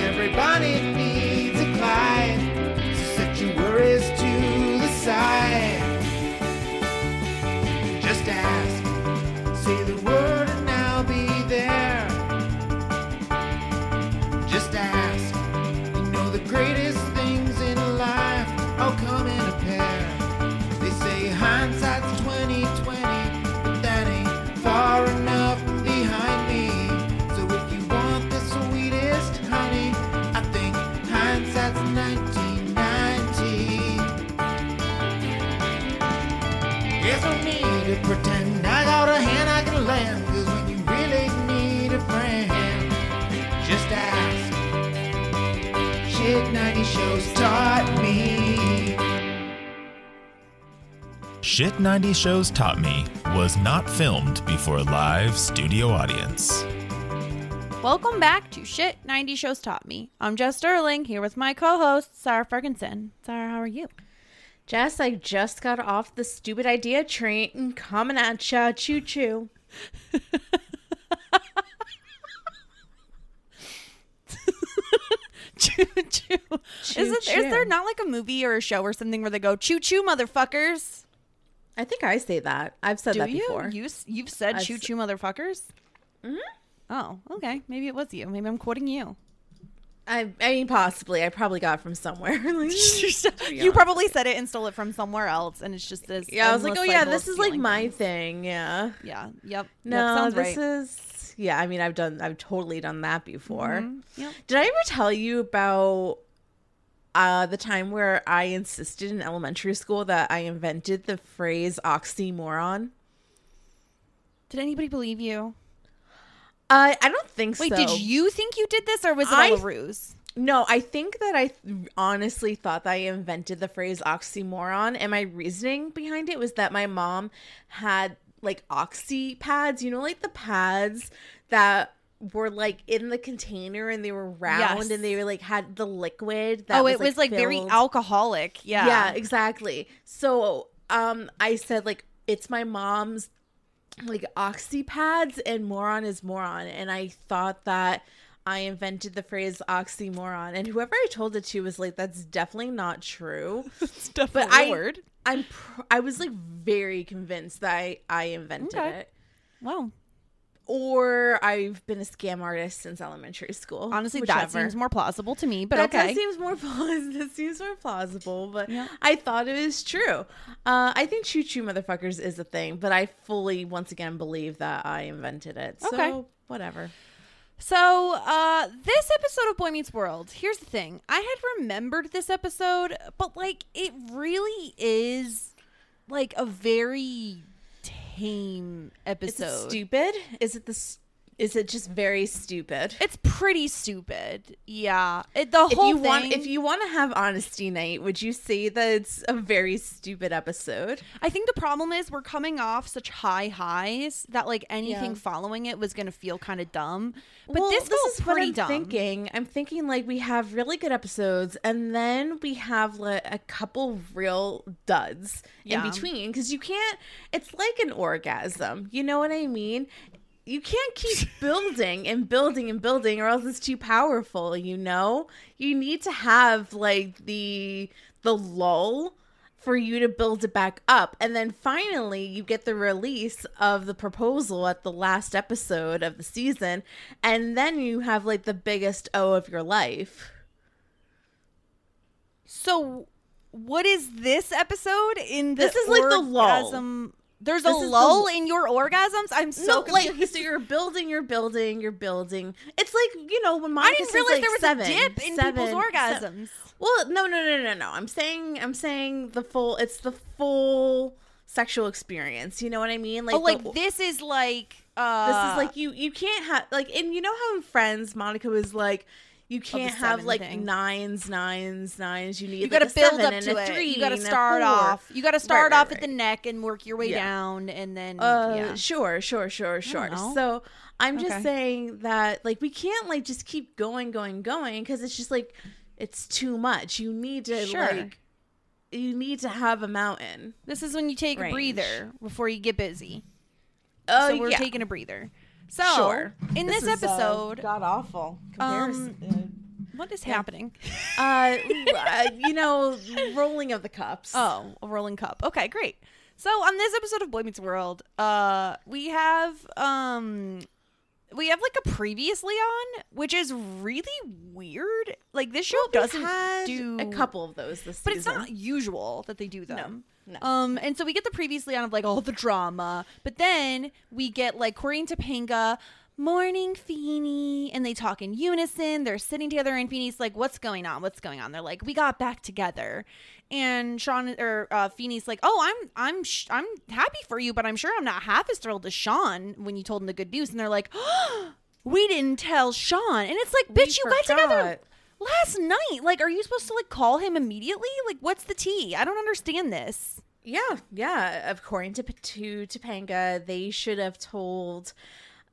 everybody Shit 90 Shows Taught Me was not filmed before a live studio audience. Welcome back to Shit 90 Shows Taught Me. I'm Jess Sterling here with my co host, Sarah Ferguson. Sarah, how are you? Jess, I just got off the stupid idea train and coming at ya. Choo choo. Choo choo. Is, it, is there not like a movie or a show or something where they go, choo choo, motherfuckers? I think I say that. I've said Do that you? before. You you've said I've choo s- choo, motherfuckers? Mm-hmm. Oh, okay. Maybe it was you. Maybe I'm quoting you. I, I mean, possibly. I probably got it from somewhere. Like, you probably said it and stole it from somewhere else, and it's just this. yeah, I was like, oh yeah, this is like my things. thing. Yeah. Yeah. Yep. No, yep, this right. is. Yeah, I mean, I've done. I've totally done that before. Mm-hmm. Yep. Did I ever tell you about uh, the time where I insisted in elementary school that I invented the phrase oxymoron? Did anybody believe you? Uh, I don't think Wait, so. Wait, did you think you did this, or was it I- all a ruse? No, I think that I th- honestly thought that I invented the phrase oxymoron, and my reasoning behind it was that my mom had like oxy pads, you know, like the pads that were like in the container and they were round Yes. and they were like had the liquid. That oh, it was like very alcoholic. Yeah. yeah, exactly. So, um, I said like it's my mom's like oxy pads and moron is moron, and I thought that I invented the phrase oxymoron, and whoever I told it to was like, "That's definitely not true." Stuff But but I- word. I'm pr- I was like very convinced that I I invented Okay. it. Wow. Or I've been a scam artist since elementary school. Honestly, that seems more plausible to me, but that okay. does seems more plausible. That seems more plausible, but Yeah. I thought it was true. Uh, I think "choo choo motherfuckers" is a thing, but I fully, once again, believe that I invented it. So Okay. whatever. So, uh, this episode of Boy Meets World, here's the thing. I had remembered this episode, but like it really is like a very tame Is episode. it stupid? Is it the? Is it just very stupid? It's pretty stupid. Yeah. It, the if whole you thing, want, if you want to have honesty night, would you say that it's a very stupid episode? I think the problem is we're coming off such high highs that like anything Yeah. following it was going to feel kind of dumb. But well, this felt is what pretty I'm dumb. thinking. I'm thinking like we have really good episodes, and then we have like a couple real duds Yeah. in between because you can't. It's like an orgasm. You know what I mean? You can't keep building and building and building, or else it's too powerful. You know, you need to have like the the lull for you to build it back up. And then finally, you get the release of the proposal at the last episode of the season. And then you have like the biggest O of your life. So, what is this episode in the This is like the lull. There's This a is the- lull in your orgasms. I'm so no, like so you're building, you're building, you're building. It's like you know when I Monica didn't realize like, there was seven, a dip in seven, people's orgasms. well, no, no, no, no, no. I'm saying, I'm saying the full. It's the full sexual experience. You know what I mean? Like, oh, like the- this is like uh this is like you you can't have like and you know how in friends monica was like you can't have like thing. nines nines nines you need you like got to build up to it. three You got to start off. You got to start right, off at the neck and work your way Yeah. down, and then uh yeah. sure sure sure sure so i'm just Okay. saying that like we can't like just keep going going going because it's just like it's too much you need to Sure. like you need to have a mountain This is when you take range. a breather before you get busy. oh so we're yeah. taking a breather. So sure in this, is, uh, episode, god awful comparison what is happening? uh, uh, you know, rolling of the cups. Oh, a rolling cup. Okay, great. So on this episode of Boy Meets World, uh, we have um, we have like a previously on, which is really weird. Like this show Well, doesn't do a couple of those this but it's not usual that they do them. no. Um, and so we get the previously on of like all the drama, but then we get like Corey and Topanga, morning Feeny, and they talk in unison. They're sitting together, and Feeny's like, "What's going on? What's going on?" They're like, "We got back together." And Sean or uh, Feeny's like, "Oh, I'm I'm sh- I'm happy for you, but I'm sure I'm not half as thrilled as Sean when you told him the good news." And they're like, "We didn't tell Sean," and it's like, We "Bitch, you got together." last night. Like, are you supposed to like call him immediately? Like, what's the tea? I don't understand this. Yeah, yeah. According to to Topanga, they should have told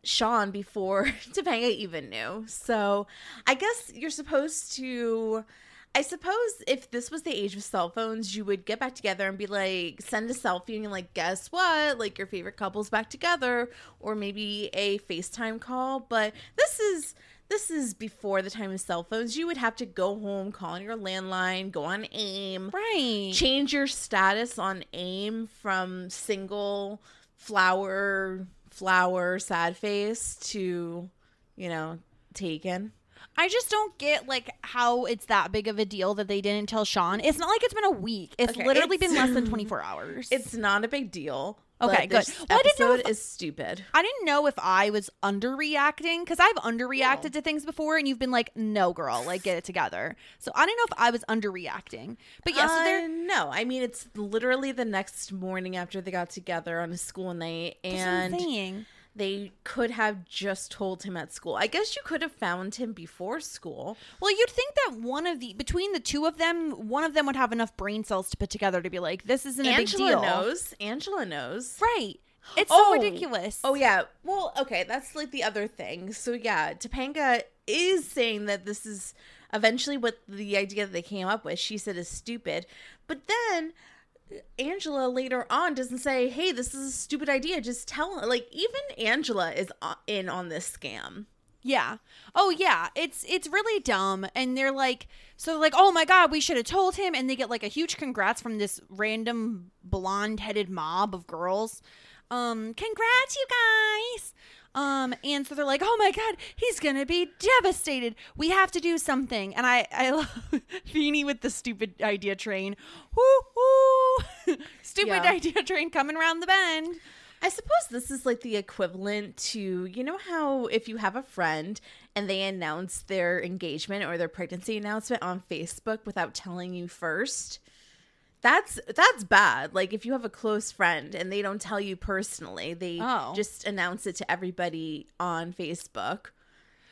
Sean before Topanga even knew. So I guess you're supposed to. I suppose if this was the age of cell phones, you would get back together and be like, send a selfie and like, guess what? Like your favorite couple's back together, or maybe a FaceTime call. But this is this is before the time of cell phones. You would have to go home, call on your landline, go on AIM, Right. change your status on AIM from single flower flower sad face to you know taken. I just don't get like how it's that big of a deal that they didn't tell Sean. It's not like it's been a week. It's Okay, literally it's- been less than 24 hours. It's not a big deal. Okay, good. This Well, I didn't know episode if- is stupid. I didn't know if I was underreacting because I've underreacted to things before, and you've been like, "No, girl, like get it together." So I didn't know if I was underreacting. But yeah, Uh, they're no, I mean it's literally the next morning after they got together on a school night, and. They could have just told him at school. I guess you could have found him before school. Well, you'd think that one of the between the two of them, one of them would have enough brain cells to put together to be like, "This isn't a big Angela deal." knows. Angela knows. Right. It's Oh. so ridiculous. Oh yeah. Well, okay, that's like the other thing. So yeah, Topanga is saying that this is eventually what the idea that they came up with. She said is stupid, but then Angela later on doesn't say, "Hey, this is a stupid idea." Just tell like even Angela is in on this scam. Yeah. Oh yeah. It's it's really dumb. And they're like so they're like, oh my god, we should have told him and they get like a huge congrats from this random blonde headed mob of girls. Um, congrats you guys. Um, and so they're like, oh my god, he's gonna be devastated. We have to do something. And I I love Feeny with the stupid idea train. Woo woo stupid Yeah. idea train coming around the bend. I suppose this is like the equivalent to you know how if you have a friend and they announce their engagement or their pregnancy announcement on Facebook without telling you first. That's that's bad. Like if you have a close friend and they don't tell you personally, they Oh. just announce it to everybody on Facebook.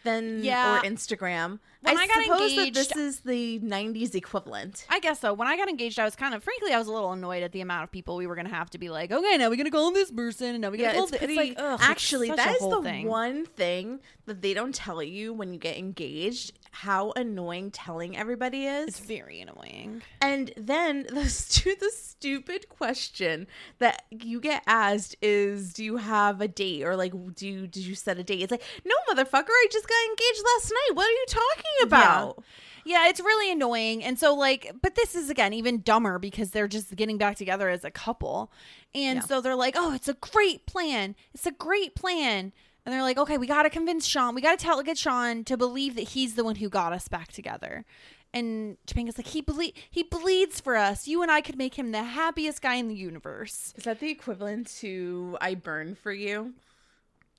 Then Yeah. or Instagram. When I got suppose that this is the '90s equivalent. I guess so. When I got engaged, I was kind of, frankly, I was a little annoyed at the amount of people we were going to have to be like, okay, now we're going to call this person, and now we're going Yeah, to call it's this. pretty. It's like, ugh, actually, that is the thing. one thing that they don't tell you when you get engaged. How annoying telling everybody is. It's very annoying. and then the stu- the stupid question that you get asked is, "Do you have a date?" or like, "Do you, did you set a date?" It's like, "No, motherfucker, I just got engaged last night. What are you talking about?" Yeah, it's really annoying. And so, like, but this is again even dumber because they're just getting back together as a couple. And Yeah. so they're like, oh, it's a great plan. It's a great plan. And they're like, okay, we got to convince Sean. We got to tell get Sean to believe that he's the one who got us back together. And Topanga's like, he ble- he bleeds for us. You and I could make him the happiest guy in the universe. Is that the equivalent to "I burn for you"?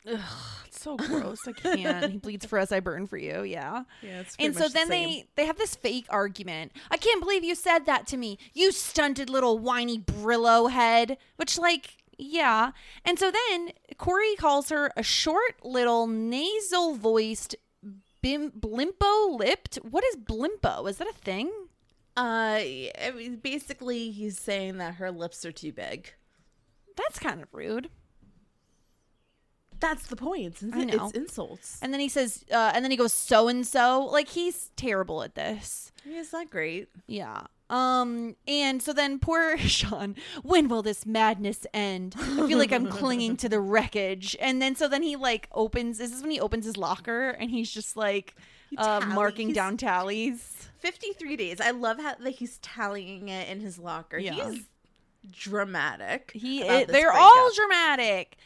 It's so gross. I can't. he bleeds for us. I burn for you. Yeah. Yeah, it's and so then they they have this fake argument. I can't believe you said that to me. You stunted little whiny Brillo head. Which like yeah. And so then Corey calls her a short little nasal voiced bim blimpo lipped. What is blimpo? Is that a thing? Uh, I mean, basically, he's saying that her lips are too big. That's kind of rude. That's the point. It's, I know. it's insults. And then he says, uh, and then he goes so and so. Like he's terrible at this. Not great. Yeah. Um, and so then poor Sean, when will this madness end? I feel like I'm clinging to the wreckage. And then so then he like opens is this is when he opens his locker and he's just like uh marking down tallies. 53 days. I love how that he's tallying it in his locker. Yeah. He's dramatic. He this they're all dramatic.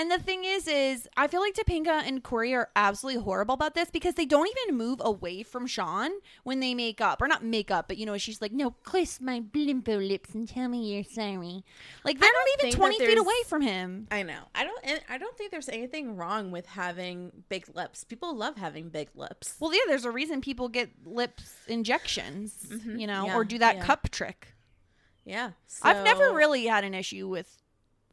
And the thing is, is I feel like Topanga and Corey are absolutely horrible about this because they don't even move away from Sean when they make up, or not make up, but you know, she's like, "No, kiss my blimpo lips and tell me you're sorry." Like they're don't even twenty feet away from him. I know. I don't. I don't think there's anything wrong with having big lips. People love having big lips. Well, yeah, there's a reason people get lips injections, you know, Mm-hmm. Yeah, or do that yeah. cup trick. Yeah. I've never really had an issue with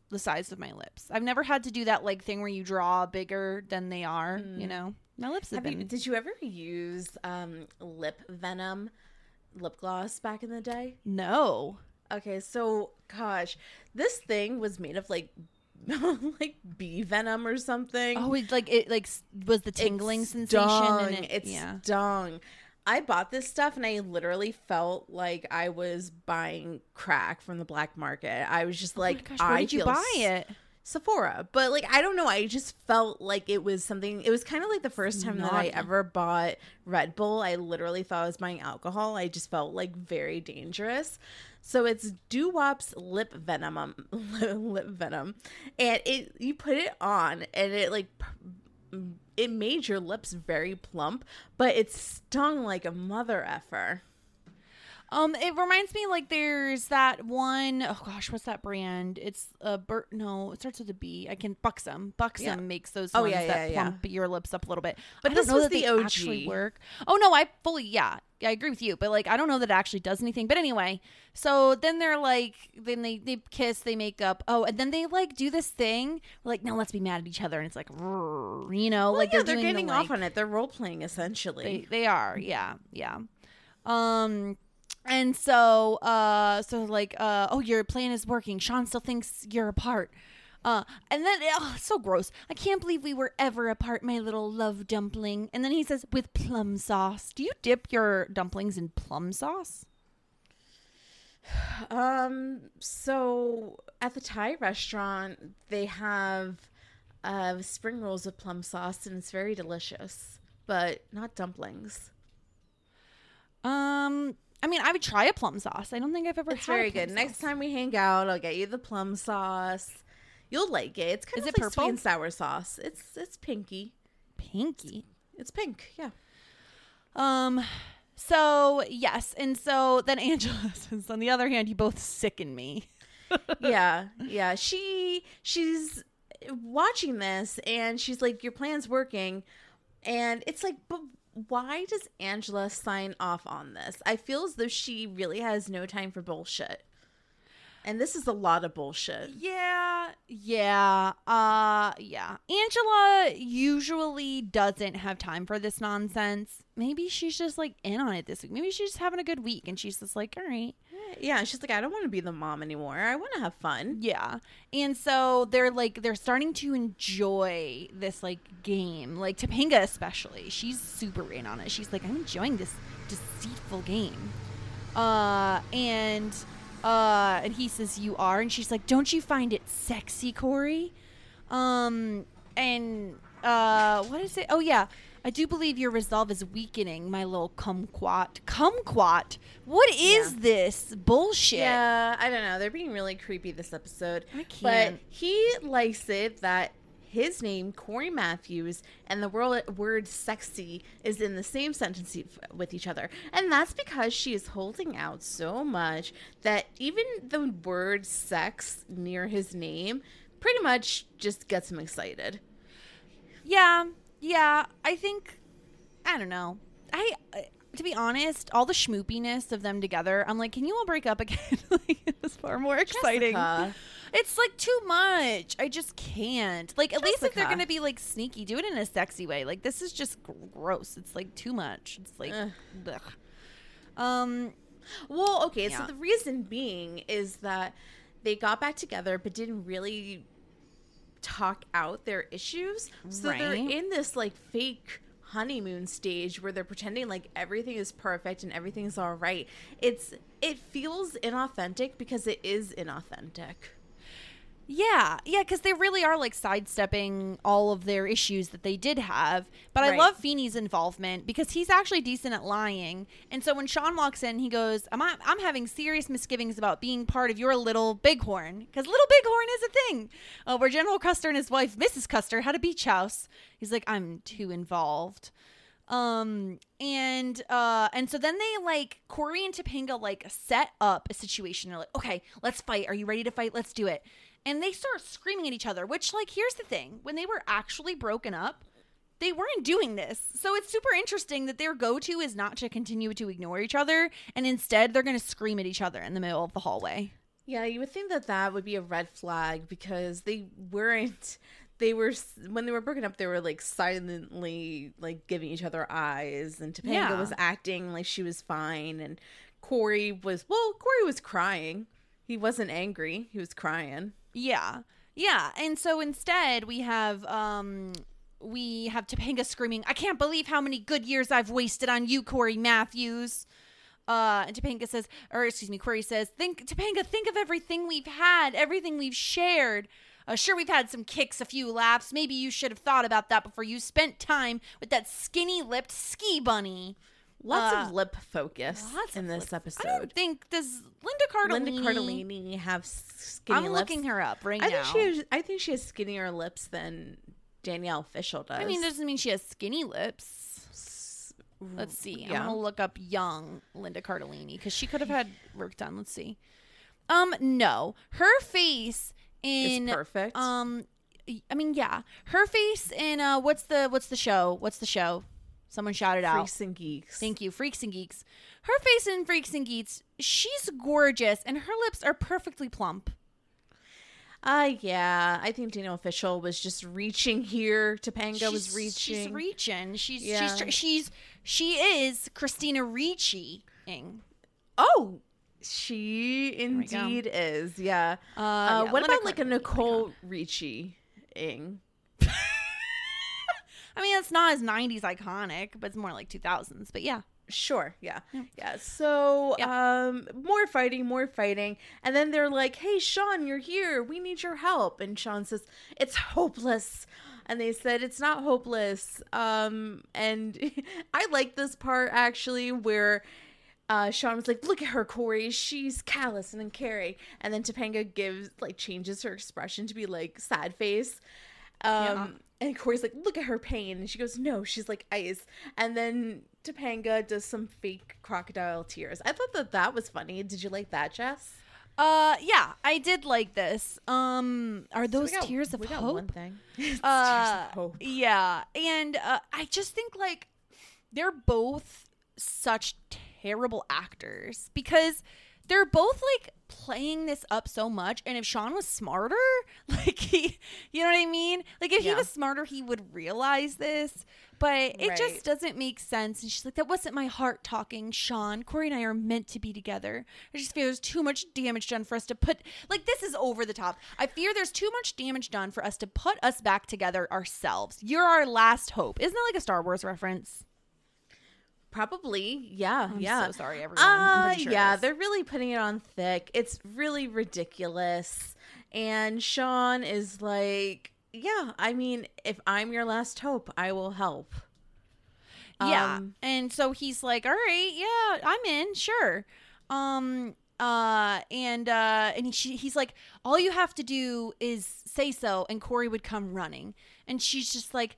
the size of my lips. I've never had to do that like thing where you draw bigger than they are. You know, my lips have, Mm. Have you, did you ever use um, lip venom lip gloss back in the day? no. Okay, so gosh, this thing was made of like like bee venom or something. Oh, it like it like was the tingling It sensation and it, it yeah. stung. I bought this stuff and I literally felt like I was buying crack from the black market. I was just like, oh gosh, I did you buy it? Sephora. But like I don't know, I just felt like it was something it was kind of like the first time that I ever bought Red Bull. I literally thought I was buying alcohol. I just felt like very dangerous. So it's DuWop's lip venom um, lip venom. And it you put it on and it like it made your lips very plump, but it stung like a mother effer. Um, it reminds me like there's that one oh gosh, what's that brand? It's a Bert. No, it starts with a B. I can Buxom. Buxom Yeah. makes those Oh, ones yeah, that yeah, yeah. plump your lips up a little bit. But I this was the OG. actually work. Oh no, I fully yeah, yeah, I agree with you. But like, I don't know that it actually does anything. But anyway, so then they're like, then they they kiss, they make up. Oh, and then they like do this thing. Like, now let's be mad at each other, and it's like, you know, Well, like yeah, they're, they're, doing the, getting off like- on it. They're role playing essentially. they they are, yeah, yeah. Um and so uh so like uh oh your plan is working. Sean still thinks you're apart. Uh and then oh, so gross. I can't believe we were ever apart, my little love dumpling. And then he says with plum sauce. Do you dip your dumplings in plum sauce? Um, so at the Thai restaurant, they have uh, spring rolls with plum sauce, and it's very delicious, but not dumplings. Um I mean, I would try a plum sauce. I don't think I've ever It's very good. Next time we hang out, I'll get you the plum sauce. You'll like it. It's kind Is of it like sweet purple? and sour sauce. It's it's pinky. pinky. It's pink. Yeah. Um. So yes, and so then Angela says, on the other hand, you both sicken me. yeah, yeah. She she's watching this and she's like, "Your plan's working," and it's like, but why does Angela sign off on this? I feel as though she really has no time for bullshit. And this is a lot of bullshit. Yeah, yeah, uh, yeah. Angela usually doesn't have time for this nonsense. Maybe she's just like in on it this week. Maybe she's just having a good week and she's just like, all right. Yeah, she's like, I don't want to be the mom anymore. I want to have fun. Yeah. And so they're like, they're starting to enjoy this like game. Like Topanga, especially. She's super in on it. She's like, I'm enjoying this deceitful game. Uh, and uh, and he says, "You are," and she's like, "Don't you find it sexy, Corey?" Um, and uh, what is it? Oh yeah, I do believe your resolve is weakening, my little kumquat. Kumquat. What is Yeah. this bullshit? Yeah, I don't know. They're being really creepy this episode. I can't. But he likes it that his name, Corey Matthews, and the word, sexy is in the same sentence with each other. And that's because she is holding out so much that even the word sex near his name pretty much just gets him excited. Yeah, yeah. I think I don't know. I to be honest, all the schmoopiness of them together, I'm like, can you all break up again? like, it's far more exciting. Jessica. It's like too much. I just can't. Like at least if they're gonna be like sneaky, do it in a sexy way. Like this is just gr- gross. It's like too much. It's like, Ugh. ugh. um, Well, okay, Yeah. so the reason being is that they got back together but didn't really talk out their issues. So they're in this like fake honeymoon stage where they're pretending like everything is perfect and everything's all right. It's it feels inauthentic because it is inauthentic. Yeah, yeah, because they really are like sidestepping all of their issues that they did have. But I love Feeny's involvement because he's actually decent at lying. And so when Sean walks in, he goes, "I'm I'm having serious misgivings about being part of your little bighorn because little bighorn is a thing uh, where General Custer and his wife Mrs. Custer had a beach house." He's like, "I'm too involved." Um and uh and so then they like Corey and Topanga like set up a situation. They're like, okay, let's fight. Are you ready to fight? Let's do it. And they start screaming at each other, which like here's the thing. When they were actually broken up, they weren't doing this. So it's super interesting that their go-to is not to continue to ignore each other and instead they're going to scream at each other in the middle of the hallway. Yeah, you would think that that would be a red flag because they weren't. They were when they were broken up. They were like silently like giving each other eyes, and Topanga Yeah. was acting like she was fine, and Corey was well. Corey was crying. He wasn't angry. He was crying. Yeah. Yeah. And so instead we have um we have Topanga screaming, I can't believe how many good years I've wasted on you, Corey Matthews. Uh, and Topanga says, or excuse me, Corey says, think, Topanga, think of everything we've had, everything we've shared. Uh, sure, we've had some kicks, a few laps. Maybe you should have thought about that before you spent time with that skinny lipped ski bunny. Lots Uh, of lip focus Lots in this episode. I don't think does Linda Cardellini. Linda Cardellini have skinny lips. I'm lips. looking her up right I now. think she. Has, I think she has skinnier lips than Danielle Fishel does. I mean, doesn't mean she has skinny lips. Let's see. I'm gonna look up young Linda Cardellini because she could have had work done. Let's see. Um, no, her face in perfect. Um, I mean, yeah, her face in uh, what's the what's the show? What's the show? Someone shouted out. Freaks and geeks. Thank you, Freaks and Geeks. Her face in Freaks and Geeks, she's gorgeous, and her lips are perfectly plump. Uh yeah, I think Danielle Fishel was just reaching here. Topanga was reaching. She's reaching. She's Yeah. she's she's she is Christina Ricci. oh, she indeed is. Yeah. Uh, Uh, yeah, what about like a Nicole Richie? Ing. I mean, it's not as '90s iconic, but it's more like 2000s. But yeah, Sure, yeah. Yeah. So um more fighting, more fighting. And then they're like, Hey Sean, you're here. We need your help. And Sean says, It's hopeless. And they said it's not hopeless. Um and I like this part actually where uh, Sean was like, "Look at her, Corey. She's callous and then uncaring." And then Topanga gives like changes her expression to be like sad face. Um, Yeah. And Corey's like, "Look at her pain," and she goes, "No, she's like ice." And then Topanga does some fake crocodile tears. I thought that that was funny. Did you like that, Jess? Uh, yeah, I did like this. Um, are So those got- tears of we got hope? one thing. Uh, tears of hope. yeah, and uh, I just think like they're both such terrible actors because they're both like playing this up so much. And if Sean was smarter, like he, you know what I mean? Like if he was smarter, he would realize this. But it Right. just doesn't make sense. And she's like, "That wasn't my heart talking, Sean. Corey and I are meant to be together. I just fear there's too much damage done for us to put like this is over the top. I fear there's too much damage done for us to put us back together ourselves. You're our last hope. Isn't that like a Star Wars reference? Probably, yeah, I'm yeah. so sorry, everyone. Uh, sure yeah, they're really putting it on thick. It's really ridiculous. And Sean is like, yeah, I mean, if I'm your last hope, I will help. Yeah. Um, and so he's like, "All right, yeah, I'm in, sure." Um uh and uh and he, he's like, "All you have to do is say so and Corey would come running." And she's just like,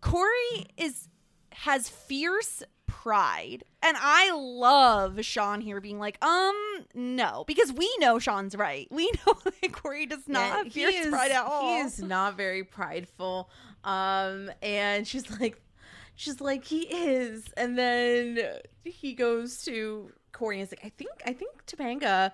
"Corey is has fierce pride." And I love Sean here being like, "Um, no," because we know Sean's right. We know that Corey does not yeah, have fierce he is, pride at all. He is not very prideful. Um, and she's like, she's like, he is. And then he goes to Corey and is like, I think, I think Topanga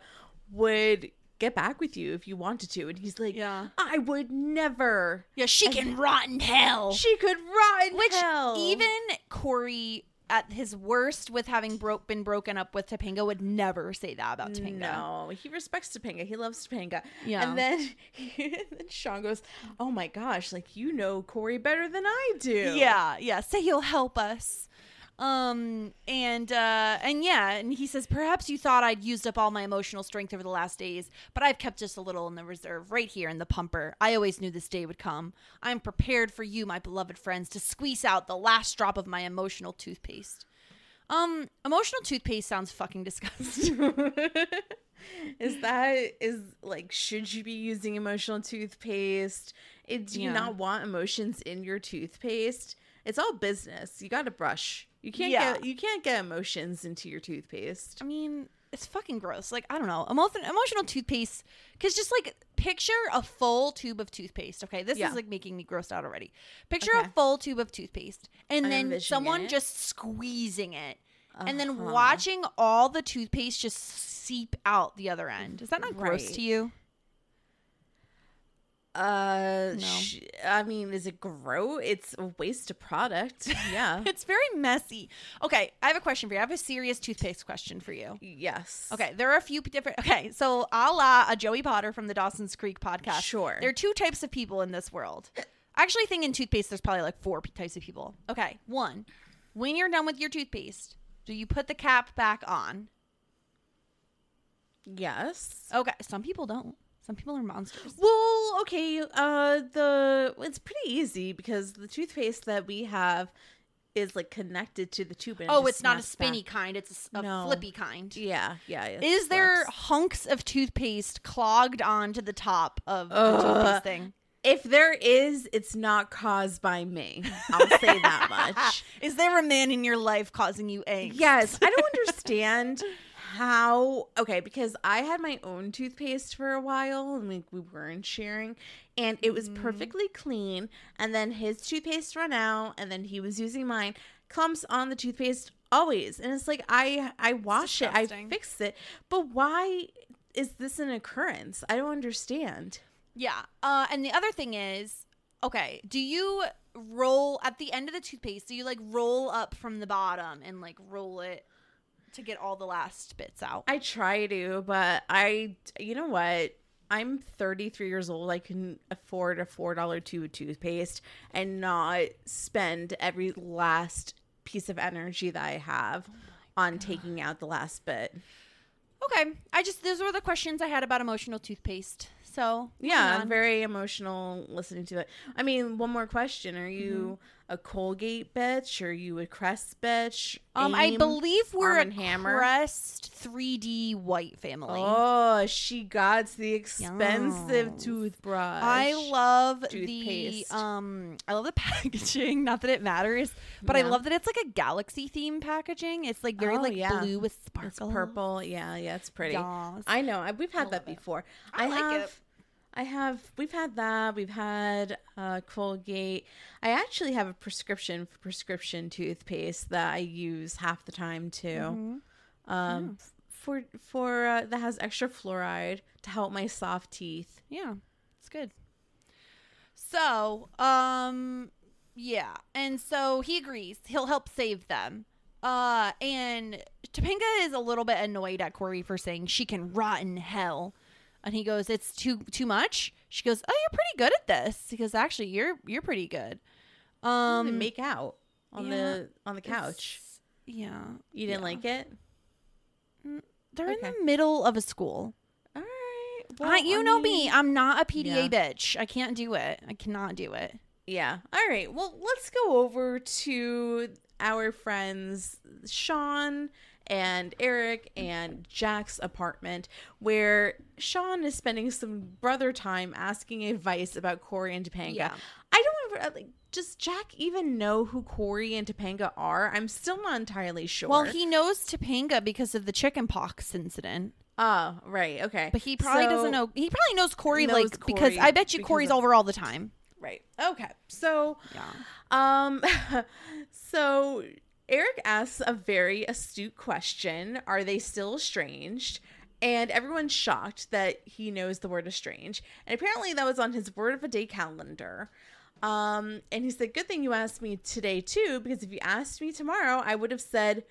would get back with you if you wanted to. And he's like, Yeah. I would never. yeah, she can rot in hell. She could rot in Which hell. even Corey at his worst with having broke been broken up with Topanga would never say that about Topanga. No, he respects Topanga. He loves Topanga. Yeah. And then, and then Sean goes, "Oh my gosh, like you know Corey better than I do." Yeah, yeah. Say you'll help us. Um and uh and yeah, and he says perhaps you thought I'd used up all my emotional strength over the last days, but I've kept just a little in the reserve right here in the pumper. I always knew this day would come. I'm prepared for you, my beloved friends, to squeeze out the last drop of my emotional toothpaste. Um, emotional toothpaste sounds fucking disgusting. Is that is like should you be using emotional toothpaste? It, do you Yeah. not want emotions in your toothpaste? It's all business. You got to brush. You can't Yeah. get you can't get emotions into your toothpaste. I mean, it's fucking gross. Like, I don't know. Emotional, emotional toothpaste. Because just like, picture a full tube of toothpaste. Okay. This Yeah. is like making me grossed out already. Picture Okay. a full tube of toothpaste and I'm then someone it. just squeezing it. And then Uh-huh. watching all the toothpaste just seep out the other end. Is that not gross Right. to you? Uh, No. sh- I mean, is it grow? It's a waste of product. Yeah. It's very messy. Okay. I have a question for you. I have a serious toothpaste question for you. yes. Okay, there are a few different. Okay, so a la a Joey Potter from the Dawson's Creek podcast. Sure. There are two types of people in this world. I actually think in toothpaste, there's probably like four types of people. Okay, one, when you're done with your toothpaste, do you put the cap back on? Yes. Okay, some people don't. Some people are monsters. Well, okay. Uh, the it's pretty easy because the toothpaste that we have is like connected to the tube. And Oh, it's not a snaps back. spinny kind. It's a No. flippy kind. Yeah, yeah. Is there hunks of toothpaste clogged onto the top of the toothpaste thing? If there is, it's not caused by me. I'll say that much. Is there a man in your life causing you angst? Yes, I don't understand how. Okay, because I had my own toothpaste for a while, and we, we weren't sharing, and it was perfectly clean. And then his toothpaste ran out, and then he was using mine. Clumps on the toothpaste always, and it's like I I wash it, I fix it, but why is this an occurrence? I don't understand. Yeah. Uh, and the other thing is, okay, do you roll at the end of the toothpaste? Do you like roll up from the bottom and like roll it to get all the last bits out? I try to, but I, you know what? I'm 33 years old. I can afford a $4 tube toothpaste and not spend every last piece of energy that I have oh on taking out the last bit. Okay. I just those were the questions I had about emotional toothpaste. So Yeah, I'm very emotional listening to it. I mean, one more question. Are you mm-hmm. A Colgate bitch? Are you a Crest bitch? Um, I believe we're a Hammer? Crest 3D white family. Oh, she got the expensive Yes. toothbrush. I love Toothpaste. the um I love the packaging, not that it matters, but I love that it's like a galaxy theme packaging. It's like very Oh, like yeah. blue with It's sparkle. purple. Yeah, yeah, it's pretty. Yes. I know. I, we've had that before. I like have, it. I have. We've had that. We've had uh, Colgate. I actually have a prescription for prescription toothpaste that I use half the time too. Mm-hmm. Um, f- for for uh, that has extra fluoride to help my soft teeth. Yeah, it's good. So, um, yeah, and so he agrees. He'll help save them. Uh, and Topanga is a little bit annoyed at Corey for saying she can rot in hell, and he goes, "It's too too much." She goes, "Oh, you're pretty good at this." He goes, "Actually, you're you're pretty good." they Um, make out on yeah, the on the couch. Yeah, You didn't yeah. like it? They're in the middle of a school. All right. I, you know me. I'm not a PDA yeah. bitch. I can't do it. I cannot do it. Yeah. All right. Well, let's go over to our friends Sean and Eric and Jack's apartment where Sean is spending some brother time asking advice about Corey and Topanga. Yeah. I don't ever like does Jack even know who Corey and Topanga are? I'm still not entirely sure. Well, he knows Topanga because of the chicken pox incident, Oh, right. Okay. but he probably So- doesn't know. He probably knows Corey Knows like because I bet you Corey's of- over all the time. Right. Okay. So Yeah. Um, so Eric asks a very astute question Are they still estranged? And everyone's shocked that he knows the word estranged. And apparently that was on his word of a day calendar. Um, and he said, Good thing you asked me today, too, because if you asked me tomorrow, I would have said,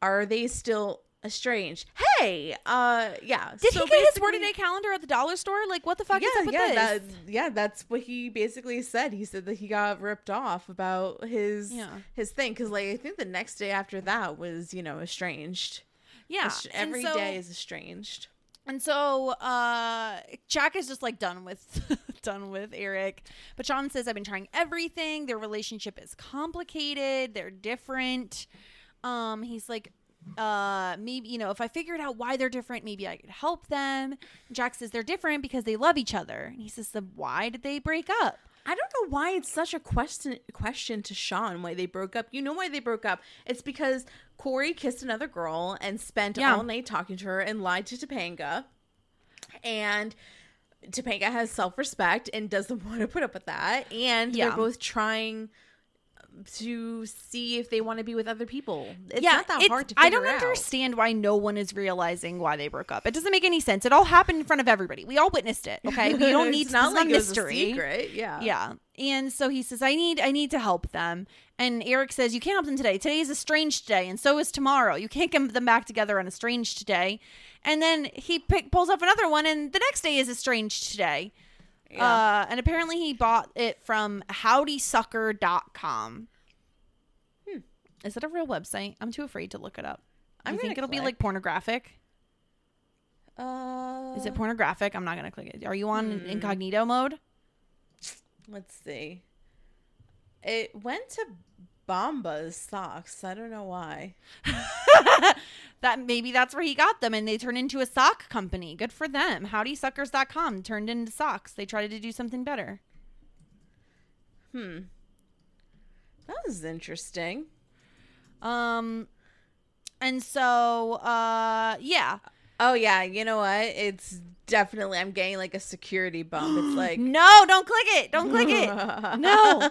Are they still estranged? Hey, uh, yeah. Did so he get his word a day calendar at the dollar store? Like, what the fuck is up with yeah, this? That, yeah, that's what he basically said. He said that he got ripped off about his Yeah. his thing because, like, I think the next day after that was you know estranged. yeah, Est- and every so- day is estranged. And so uh Jack is just like done with done with Eric. But Sean says I've been trying everything. Their relationship is complicated. They're different. Um he's like uh maybe you know if I figured out why they're different, maybe I could help them. Jack says they're different because they love each other. And he says so why did they break up? I don't know why it's such a question question to Sean why they broke up. You know why they broke up? It's because Corey kissed another girl and spent Yeah. all night talking to her and lied to Topanga. And Topanga has self respect and doesn't want to put up with that. And Yeah. they're both trying to see if they want to be with other people. It's yeah, not that hard to do. I don't out. understand why no one is realizing why they broke up. It doesn't make any sense. It all happened in front of everybody. We all witnessed it. Okay, we don't need to. not like not it was a mystery. secret. Yeah. Yeah. And so he says, I need I need to help them. And Eric says, You can't help them today. Today is a strange day, and so is tomorrow. You can't get them back together on a strange today. And then he pick, pulls up another one, and the next day is a strange today. Uh, and apparently he bought it from howdysucker.com. Hmm. Is it a real website? I'm too afraid to look it up. I'm think it'll be like pornographic? Uh, Is it pornographic? I'm not going to click it. Are you on Hmm. incognito mode? Let's see. It went to Bombas socks. I don't know why. that maybe that's where he got them and they turned into a sock company. Good for them. Howdysuckers.com turned into socks. They tried to do something better. Hmm. That was interesting. Um and so uh yeah. Oh yeah, you know what? It's definitely I'm getting like a security bump. It's like No, don't click it. Don't click it. no.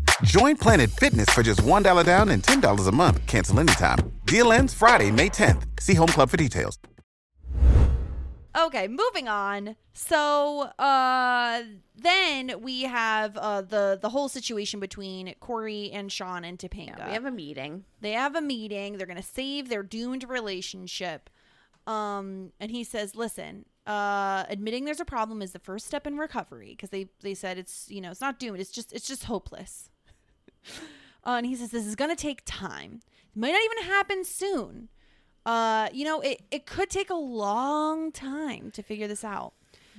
Join Planet Fitness for just $1 down and $10 a month. Cancel anytime. Deal ends Friday, May 10th. See Home Club for details. Okay, moving on. So uh then we have uh the the whole situation between Corey and Sean and Topanga. Yeah, we have a meeting. they have a meeting. They're gonna save their doomed relationship. Um, and he says, "Listen, uh, admitting there's a problem is the first step in recovery because they they said it's you know it's not doomed. It's just it's just hopeless." Uh, and he says this is gonna take time. It might not even happen soon. Uh, you know, it it could take a long time to figure this out.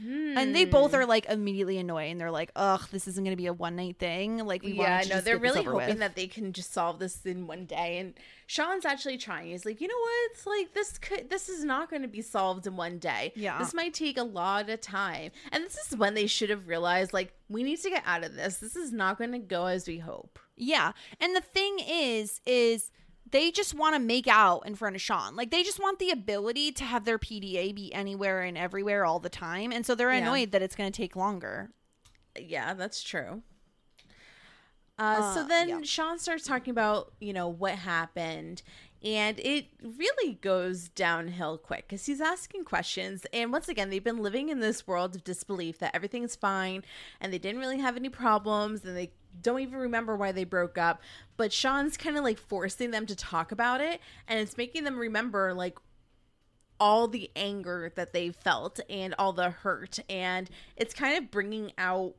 And they Hmm. both are like immediately annoyed, and they're like, "Ugh, this isn't gonna be a one night thing." Like, we yeah, wanted to no, they're really hoping with. that they can just solve this in one day. And Sean's actually trying. He's like, you know what? It's like this could this is not going to be solved in one day. Yeah. this might take a lot of time. And this is when they should have realized, like, we need to get out of this. This is not going to go as we hope. Yeah. And the thing is, is they just want to make out in front of Sean. Like they just want the ability to have their PDA be anywhere and everywhere all the time. And so they're Yeah. annoyed that it's going to take longer. Yeah, that's true. Uh, so Uh, then yeah. Sean starts talking about, you know, what happened. And it really goes downhill quick because he's asking questions. And once again, they've been living in this world of disbelief that everything's fine and they didn't really have any problems and they don't even remember why they broke up. But Sean's kind of like forcing them to talk about it and it's making them remember, like, all the anger that they felt and all the hurt. And it's kind of bringing out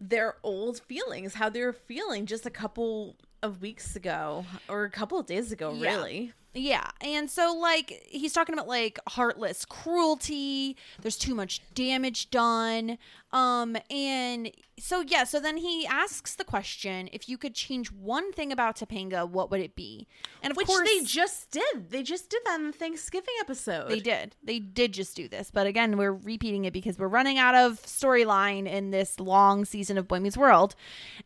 their old feelings, how they were feeling just a couple of weeks ago or a couple of days ago, Yeah. really. Yeah. And so, like, he's talking about, like, heartless cruelty. There's too much damage done. Um, and so, yeah. So then he asks the question if you could change one thing about Topanga, what would it be? And of Which course, they just did. They just did that in the Thanksgiving episode. They did. They did just do this. But again, we're repeating it because we're running out of storyline in this long season of Boy Meets World.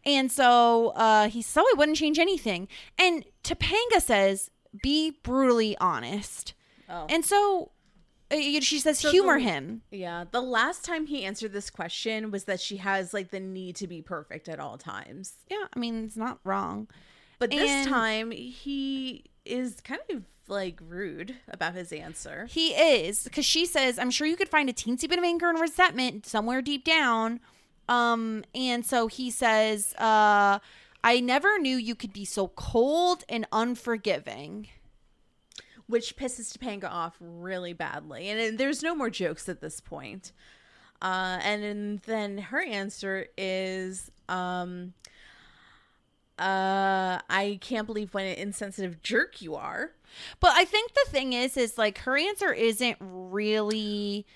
And so uh, he so he wouldn't change anything. And Topanga says, be brutally honest. Oh. And so uh, she says, So humor the- him. Yeah. The last time he answered this question was that she has like the need to be perfect at all times. Yeah, I mean, it's not wrong. But this And- time he is kind of like rude about his answer. He is because she says, "I'm sure you could find a teensy bit of anger and resentment somewhere deep down." Um, and so he says, uh, "I never knew you could be so cold and unforgiving." which pisses Topanga off really badly. And there's no more jokes at this point. Uh, and then her answer is, um, uh, I can't believe what an insensitive jerk you are. But I think the thing is, is like her answer isn't really,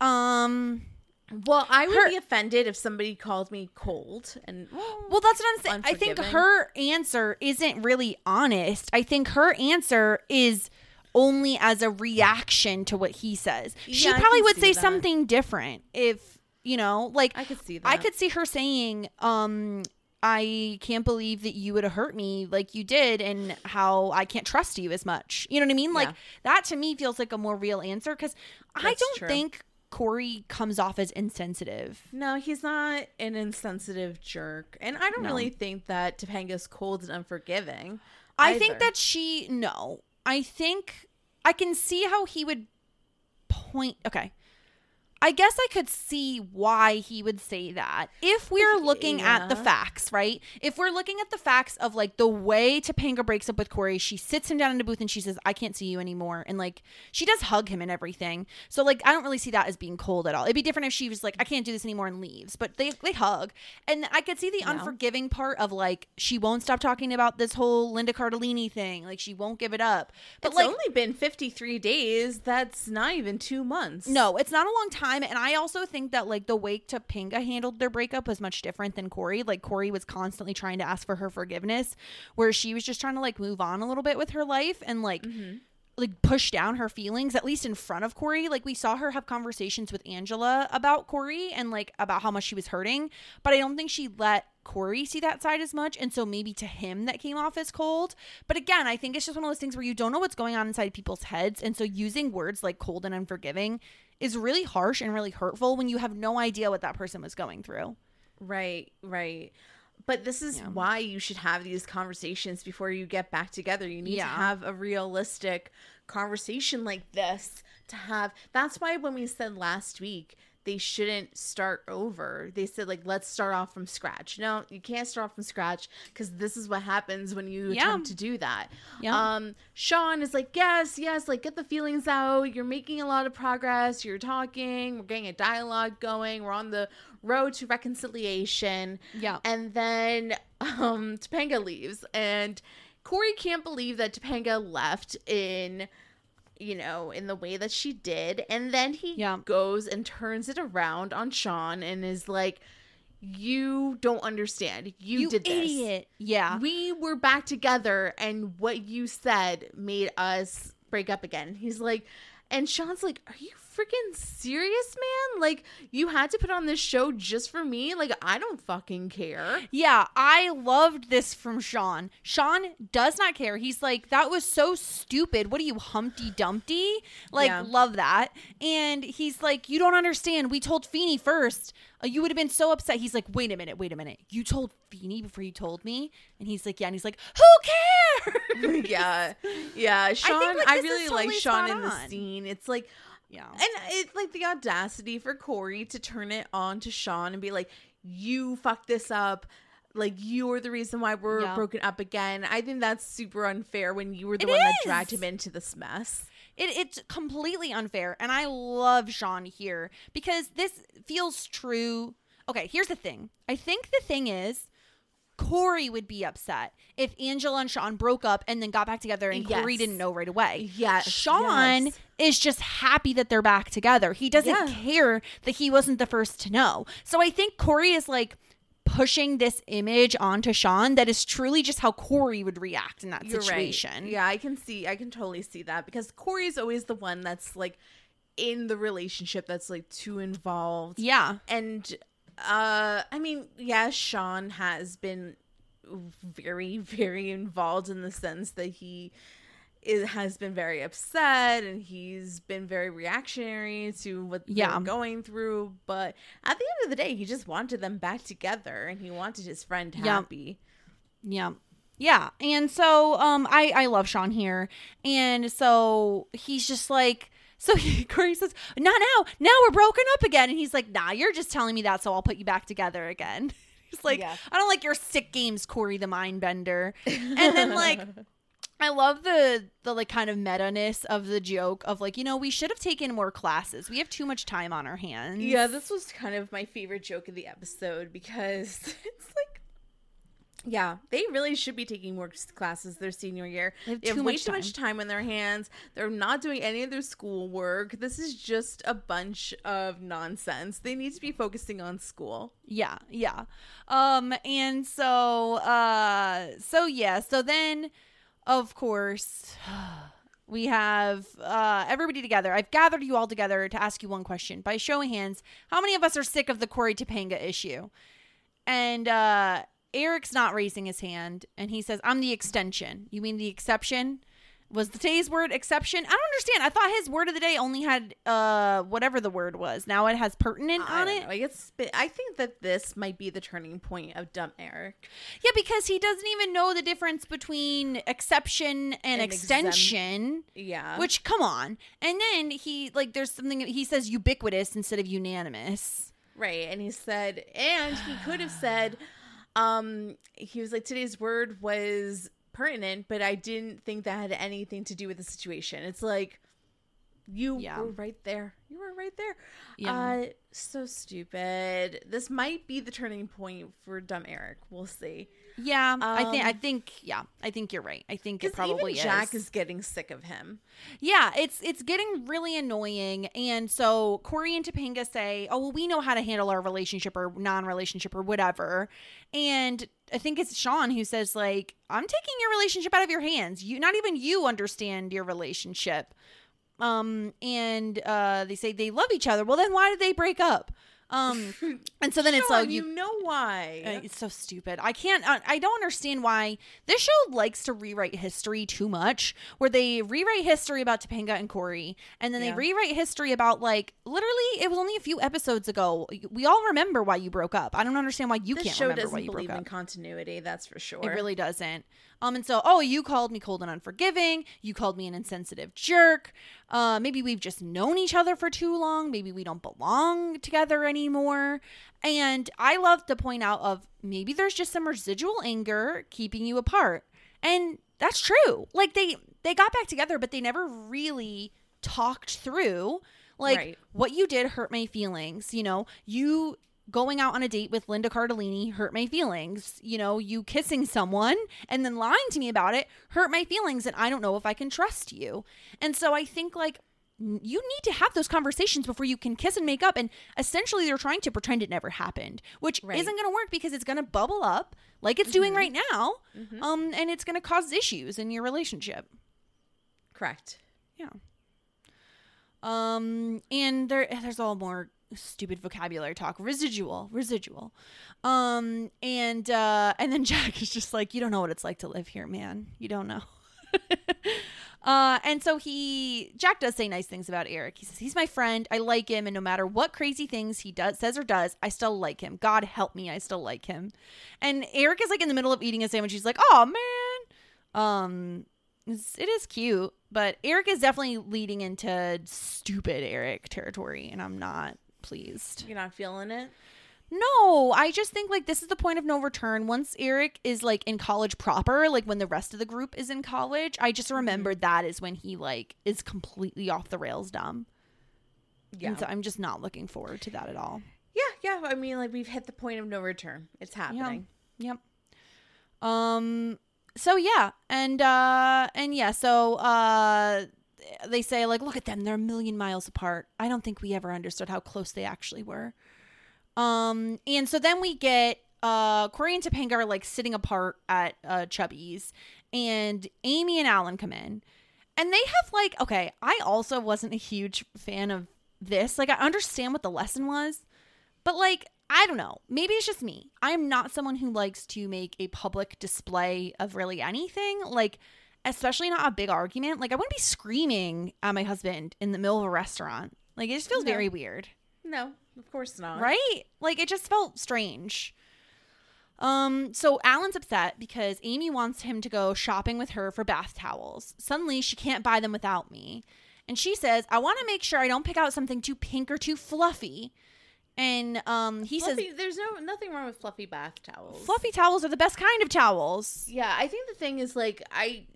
um. Well, I would Her- be offended if somebody called me cold and Well, that's what I'm saying. I think her answer isn't really honest. I think her answer is only as a reaction to what he says. she Yeah, probably would say that. something different if, you know, like I could see that. I could see her saying, um, I can't believe that you would have hurt me like you did and how I can't trust you as much. You know what I mean? Like Yeah. that to me feels like a more real answer because I don't true. think Corey comes off as insensitive. No, he's not an insensitive jerk. And I don't No. really think that Topanga's cold and unforgiving. I think that she no. I think I can see how he would point okay. I guess I could see why he would say that. If we're looking at the facts, right? If we're looking at the facts of like the way Topanga breaks up with Corey, she sits him down in a booth and she says, I can't see you anymore. And like she does hug him and everything. So like I don't really see that as being cold at all. It'd be different if she was like, I can't do this anymore and leaves. But they they hug. And I could see the unforgiving part of like she won't stop talking about this whole Linda Cardellini thing. Like she won't give it up. But it's like only been 53 days. That's not even two months. no, it's not a long time. And I also think that like the way Topanga handled their breakup was much different than Corey. Like Corey was constantly trying to ask for her forgiveness, where she was just trying to like move on a little bit with her life and like mm-hmm. like push down her feelings, at least in front of Corey. Like we saw her have conversations with Angela about Corey and like about how much she was hurting. But I don't think she let Corey see that side as much. And so maybe to him that came off as cold. But again, I think it's just one of those things where you don't know what's going on inside people's heads. And so using words like cold and unforgiving is really harsh and really hurtful when you have no idea what that person was going through. Right, right. but this is why you should have these conversations before you get back together. You need Yeah. to have a realistic conversation like this to have. That's why when we said last week they shouldn't start over. They said like let's start off from scratch. No, you can't start off from scratch because this is what happens when you Yeah. attempt to do that. Yeah. Um, Sean is like, yes, yes, like get the feelings out. You're making a lot of progress. You're talking. We're getting a dialogue going. We're on the road to reconciliation. Yeah. And then um, Topanga leaves, and Corey can't believe that Topanga left in, you know, in the way that she did. And then he Yeah. goes and turns it around on Sean and is like, "You don't understand. You, You did this." idiot. Yeah. we were back together and what you said made us break up again. He's like, and Sean's like, Are you freaking serious, man? Like, you had to put on this show just for me? Like, I don't fucking care. Yeah, I loved this from Sean. Sean does not care. He's like, that was so stupid. What are you, Humpty Dumpty? Like, Yeah. love that. And he's like, you don't understand. We told Feeny first. Uh, you would have been so upset. He's like, wait a minute, wait a minute. You told Feeny before you told me? And he's like, yeah. And he's like, who cares? yeah. Yeah. Sean, I, like, this is really like Sean in the scene. It's like, Yeah. And it's like the audacity for Corey to turn it on to Sean and be like, you fucked this up. Like, you're the reason why we're Yeah. broken up again. I think that's super unfair when you were the It one that dragged him into this mess. It, it's completely unfair. And I love Sean here because this feels true. Okay, here's the thing. I think the thing is, Corey would be upset if Angela and Sean broke up and then got back together and Corey didn't know right away. Yes, Sean yes. is just happy that they're back together. He doesn't Yeah. care that he wasn't the first to know. So I think Corey is like pushing this image onto Sean that is truly just how Corey would react in that You're situation. right. Yeah, I can see, I can totally see that because Corey's always the one that's like in the relationship that's like too involved. Yeah. and uh i mean yeah sean has been very very involved in the sense that he is, has been very upset and he's been very reactionary to what Yeah. they're going through but at the end of the day he just wanted them back together and he wanted his friend Yeah. happy Yeah. Yeah. And so um I I love Sean here. And so he's just like so he, Corey says, "Not now. Now we're broken up again." And he's like, "Nah, you're just telling me that so I'll put you back together again." He's like, Yeah. "I don't like your sick games, Corey the mind bender." And then like I love the the like kind of meta-ness of the joke of like, you know, we should have taken more classes. We have too much time on our hands. Yeah, this was kind of my favorite joke of the episode because it's like, yeah, they really should be taking more classes their senior year. They have They have too way much too much time on their hands. They're not doing any of their schoolwork. This is just a bunch of nonsense. They need to be focusing on school. Yeah, yeah. Um and so uh so yeah, so then of course we have uh everybody together. I've gathered you all together to ask you one question. By show of hands, how many of us are sick of the Corey Topanga issue? And uh Eric's not raising his hand and he says, "I'm the extension." You mean the exception? Was the today's word exception? I don't understand. I thought his word of the day only had uh whatever the word was. Now it has pertinent I on it. know. I guess I think that this might be the turning point of Dumb Eric. Yeah, because he doesn't even know the difference between exception and, And exempt- extension. Yeah. Which, come on. And then he, like, there's something, he says ubiquitous instead of unanimous. Right. And he said, and he could have said, um, he was like, today's word was pertinent, but I didn't think that had anything to do with the situation. It's like, you Yeah. were right there. You were right there. Yeah. Uh, so stupid. This might be the turning point for dumb Eric. We'll see. Yeah, I think, I Um, think, yeah, I think you're right. I think it probably even Jack is. is getting sick of him. Yeah, it's it's getting really annoying. And so Corey and Topanga say, "Oh, well, we know how to handle our relationship or non-relationship or whatever." And I think it's Sean who says, "Like, I'm taking your relationship out of your hands. You, not even you, understand your relationship." Um, and uh, they say they love each other. Well, then why did they break up? Um, and so then it's like you, you. know why. uh, It's so stupid. I can't. I I don't understand why this show likes to rewrite history too much. Where they rewrite history about Topanga and Corey, and then Yeah. they rewrite history about like literally it was only a few episodes ago. We all remember why you broke up. I don't understand why you this can't show remember doesn't why you broke believe up. in continuity. That's for sure. It really doesn't. Um, and so, oh, you called me cold and unforgiving. You called me an insensitive jerk. Uh, maybe we've just known each other for too long. Maybe we don't belong together anymore. And I love to point out of maybe there's just some residual anger keeping you apart. And that's true. Like they they got back together, but they never really talked through like Right. what you did hurt my feelings. You know, you going out on a date with Linda Cardellini hurt my feelings. You know, you kissing someone and then lying to me about it hurt my feelings, and I don't know if I can trust you. And so I think like you need to have those conversations before you can kiss and make up. And essentially, they're trying to pretend it never happened, which Right. isn't going to work because it's going to bubble up like it's doing right now, um, and it's going to cause issues in your relationship. Correct. Yeah. Um, and there there's all more stupid vocabulary talk. Residual, residual. Um, and uh, and then Jack is just like, you don't know what it's like to live here, man. You don't know. Uh, and so he Jack does say nice things about Eric. He says he's my friend. I like him, and no matter what crazy things he does, says or does, I still like him. God help me, I still like him. And Eric is like in the middle of eating a sandwich. He's like, "Oh man," um, it is cute, but Eric is definitely leading into stupid Eric territory, and I'm not pleased. You're not feeling it? No, I just think like this is the point of no return. Once Eric is like in college proper, like when the rest of the group is in college, I just remembered that is when he like is completely off the rails dumb. Yeah. And so I'm just not looking forward to that at all. yeah, yeah. I mean, like we've hit the point of no return. It's happening. Yep. Um so yeah, and uh and yeah, so uh they say like look at them, they're a million miles apart. I don't think we ever understood how close they actually were. Um and so then we get uh Corey and Topanga are like sitting apart at uh Chubby's and Amy and Alan come in. And they have like okay, I also wasn't a huge fan of this. Like I understand what the lesson was, but like, I don't know. Maybe it's just me. I'm not someone who likes to make a public display of really anything. Like, especially not a big argument. Like, I wouldn't be screaming at my husband in the middle of a restaurant. Like, it just feels No. very weird. No, of course not. Right? Like, it just felt strange. Um, so Alan's upset because Amy wants him to go shopping with her for bath towels. Suddenly, she can't buy them without me. And she says, I want to make sure I don't pick out something too pink or too fluffy. And um, he Fluffy, says, there's no nothing wrong with fluffy bath towels. fluffy towels are the best kind of towels. Yeah, I think the thing is like I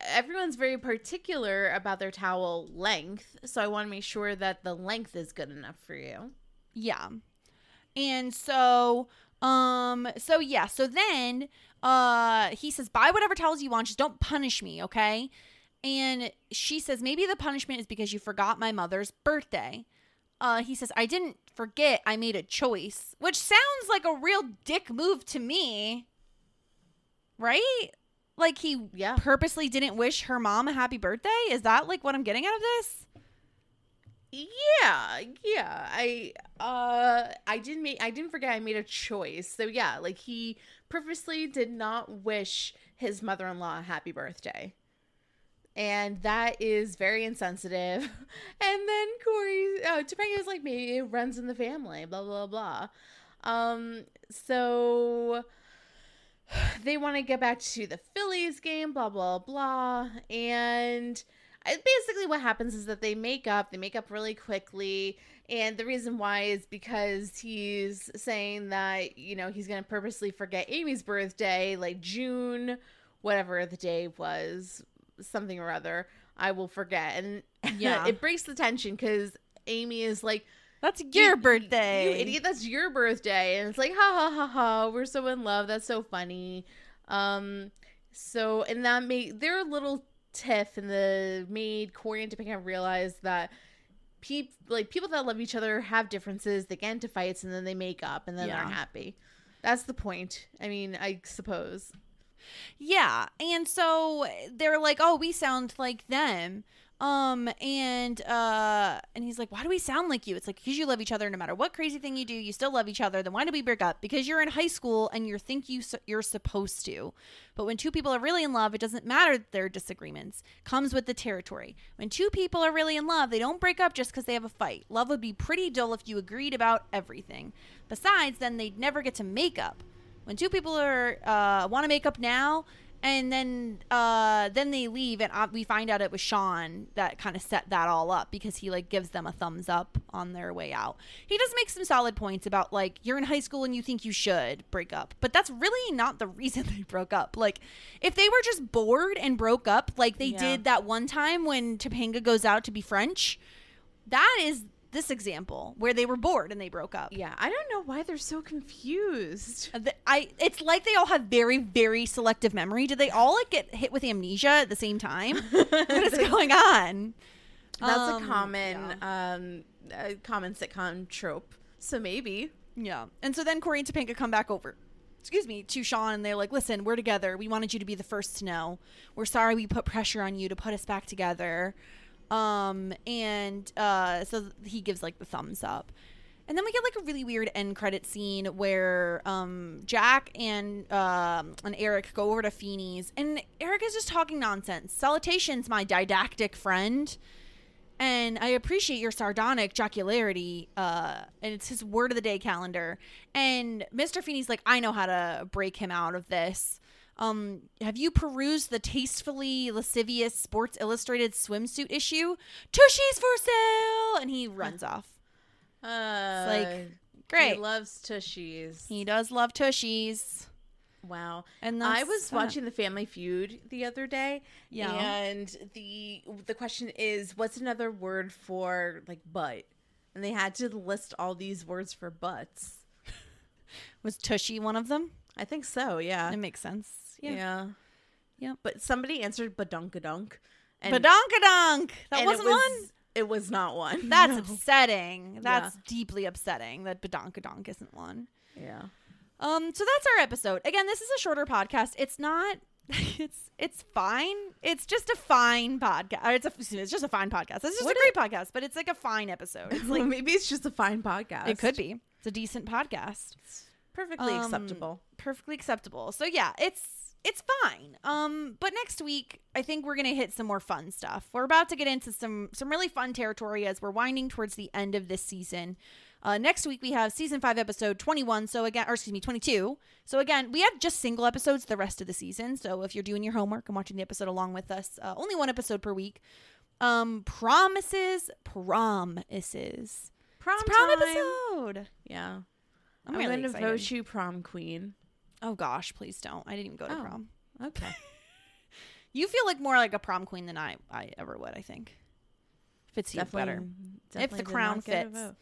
everyone's very particular about their towel length, so I want to make sure that the length is good enough for you. Yeah. And so um so yeah, so then uh he says buy whatever towels you want, just don't punish me, okay? And she says maybe the punishment is because you forgot my mother's birthday. Uh he says I didn't forget, I made a choice, which sounds like a real dick move to me. Right? Like he Yeah. purposely didn't wish her mom a happy birthday? Is that like what I'm getting out of this? Yeah, yeah. I uh I didn't make I didn't forget I made a choice. So yeah, like he purposely did not wish his mother-in-law a happy birthday. And that is very insensitive. And then Corey uh Topanga's like maybe it runs in the family, blah blah blah. Um so they want to get back to the Phillies game, blah blah blah, and basically what happens is that they make up. They make up really quickly, and the reason why is because he's saying that you know he's gonna purposely forget Amy's birthday, like June, whatever the day was, something or other. I will forget, and Yeah. it breaks the tension because Amy is like. That's your birthday. You idiot, that's your birthday. And it's like, ha ha ha ha, we're so in love. That's so funny. Um, so, and that made their little tiff and the made Corey and Topanga realize that peop, like people that love each other have differences. They get into fights and then they make up and then Yeah. they're happy. That's the point. I mean, I suppose. Yeah. And so they're like, oh, we sound like them. Um and uh and he's like, Why do we sound like you? It's like because you love each other no matter what crazy thing you do, you still love each other. Then why do we break up? Because you're in high school and you think you su- you're supposed to. But when two people are really in love, it doesn't matter their disagreements. Comes with the territory. When two people are really in love, they don't break up just because they have a fight. Love would be pretty dull if you agreed about everything. Besides, then they'd never get to make up. When two people are uh, want to make up now, and then uh, then they leave, and uh, we find out it was Sean that kind of set that all up because he like gives them a thumbs up on their way out. He does make some solid points about like you're in high school and you think you should break up, but that's really not the reason they broke up. Like if they were just bored and broke up, like they Yeah. did that one time when Topanga goes out to be French, that is this example where they were bored and they broke up. Yeah, I don't know why they're so confused. Uh, th- I it's like they all have very very selective memory. Did they all like get hit with amnesia at the same time? what is going on? That's Um, a common, um, a common sitcom trope. So maybe. Yeah. And so then Corey and Topanga come back over. Excuse me, to Sean, and they're like, "Listen, we're together. We wanted you to be the first to know. We're sorry we put pressure on you to put us back together." Um, and uh, so he gives like the thumbs up, and then we get like a really weird end credit scene where um Jack and um and Eric go over to Feeny's, and Eric is just talking nonsense. Salutations, my didactic friend and I appreciate your sardonic jocularity. Uh, and it's his word of the day calendar. And Mr. Feeny's like, I know how to break him out of this. Um, have you perused the tastefully lascivious Sports Illustrated swimsuit issue? Tushies for sale, and he runs off. Uh, like, great. He loves tushies. He does love tushies. Wow. And I was watching the Family Feud the other day. Yeah. And the the question is, what's another word for like butt? And they had to list all these words for butts. Was Tushy one of them? I think so. Yeah. It makes sense. Yeah. Yeah. Yep. But somebody answered badunkadunk. And Badonkadonk. That wasn't it was, one. It was not one. That's No. upsetting. That's deeply upsetting that Badonkadonk isn't one. Yeah. Um, so that's our episode. Again, this is a shorter podcast. It's not. It's it's fine. It's just a fine podcast. It's a it's just a fine podcast. It's just What a great podcast, but it's like a fine episode. It's like maybe it's just a fine podcast. it could be. It's a decent podcast. perfectly Um, acceptable. Perfectly acceptable. So yeah, it's it's fine. Um, but next week I think we're gonna hit some more fun stuff. We're about to get into some some really fun territory as we're winding towards the end of this season. Uh, next week we have season five, episode twenty-one. So again, or excuse me, twenty-two. So again, we have just single episodes the rest of the season. So if you're doing your homework and watching the episode along with us, uh, only one episode per week. Um, promises, promises. Prom, prom episode. Yeah. I'm, I'm, really going to vote you prom queen. Oh gosh, please don't. I didn't even go to Oh. prom. Okay. You feel like more like a prom queen than I I ever would. I think fits you better. If the crown not get a fits.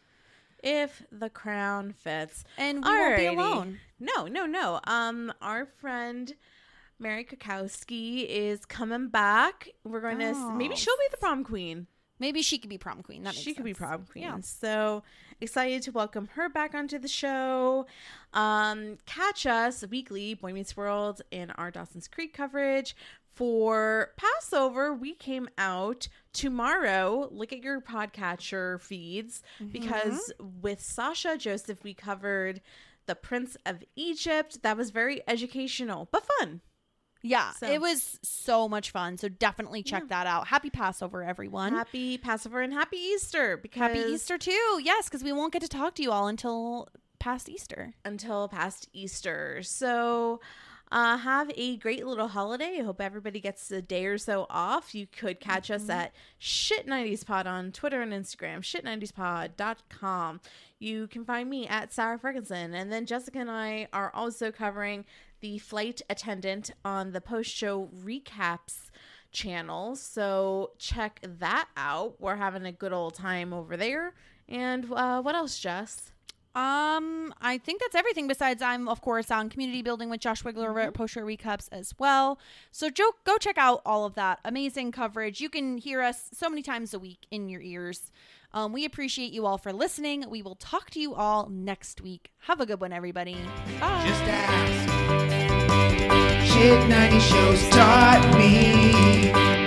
If the crown fits. And we won't be alone. No, no, no. Um, our friend Mary Kakowski is coming back. We're going to Oh. maybe she'll be the prom queen. Maybe she could be prom queen. That she could be prom queen. Yeah. So excited to welcome her back onto the show. Um, catch us weekly, Boy Meets World, in our Dawson's Creek coverage. For Passover, we came out tomorrow. Look at your podcatcher feeds because with Sasha Joseph, we covered the Prince of Egypt. That was very educational but fun. Yeah, So- it was so much fun. So definitely check that out. Happy Passover, everyone. Happy Passover and happy Easter because Happy Easter too. Yes, because we won't get to talk to you all until past Easter. until past Easter. So uh, have a great little holiday. I hope everybody gets a day or so off. You could catch us at Shit90spod on Twitter and Instagram, shit90spod.com. You can find me at Sarah Ferguson. And then Jessica and I are also covering the flight attendant on the post show recaps channel. So check that out. We're having a good old time over there. And uh, what else, Jess? Um, I think that's everything. Besides, I'm of course on community building with Josh Wigler over at Post Show Recaps as well. So Joe, go check out all of that amazing coverage. You can hear us so many times a week in your ears. Um, we appreciate you all for listening. We will talk to you all next week. Have a good one, everybody. Bye. Just ask. Shit 90 shows taught me.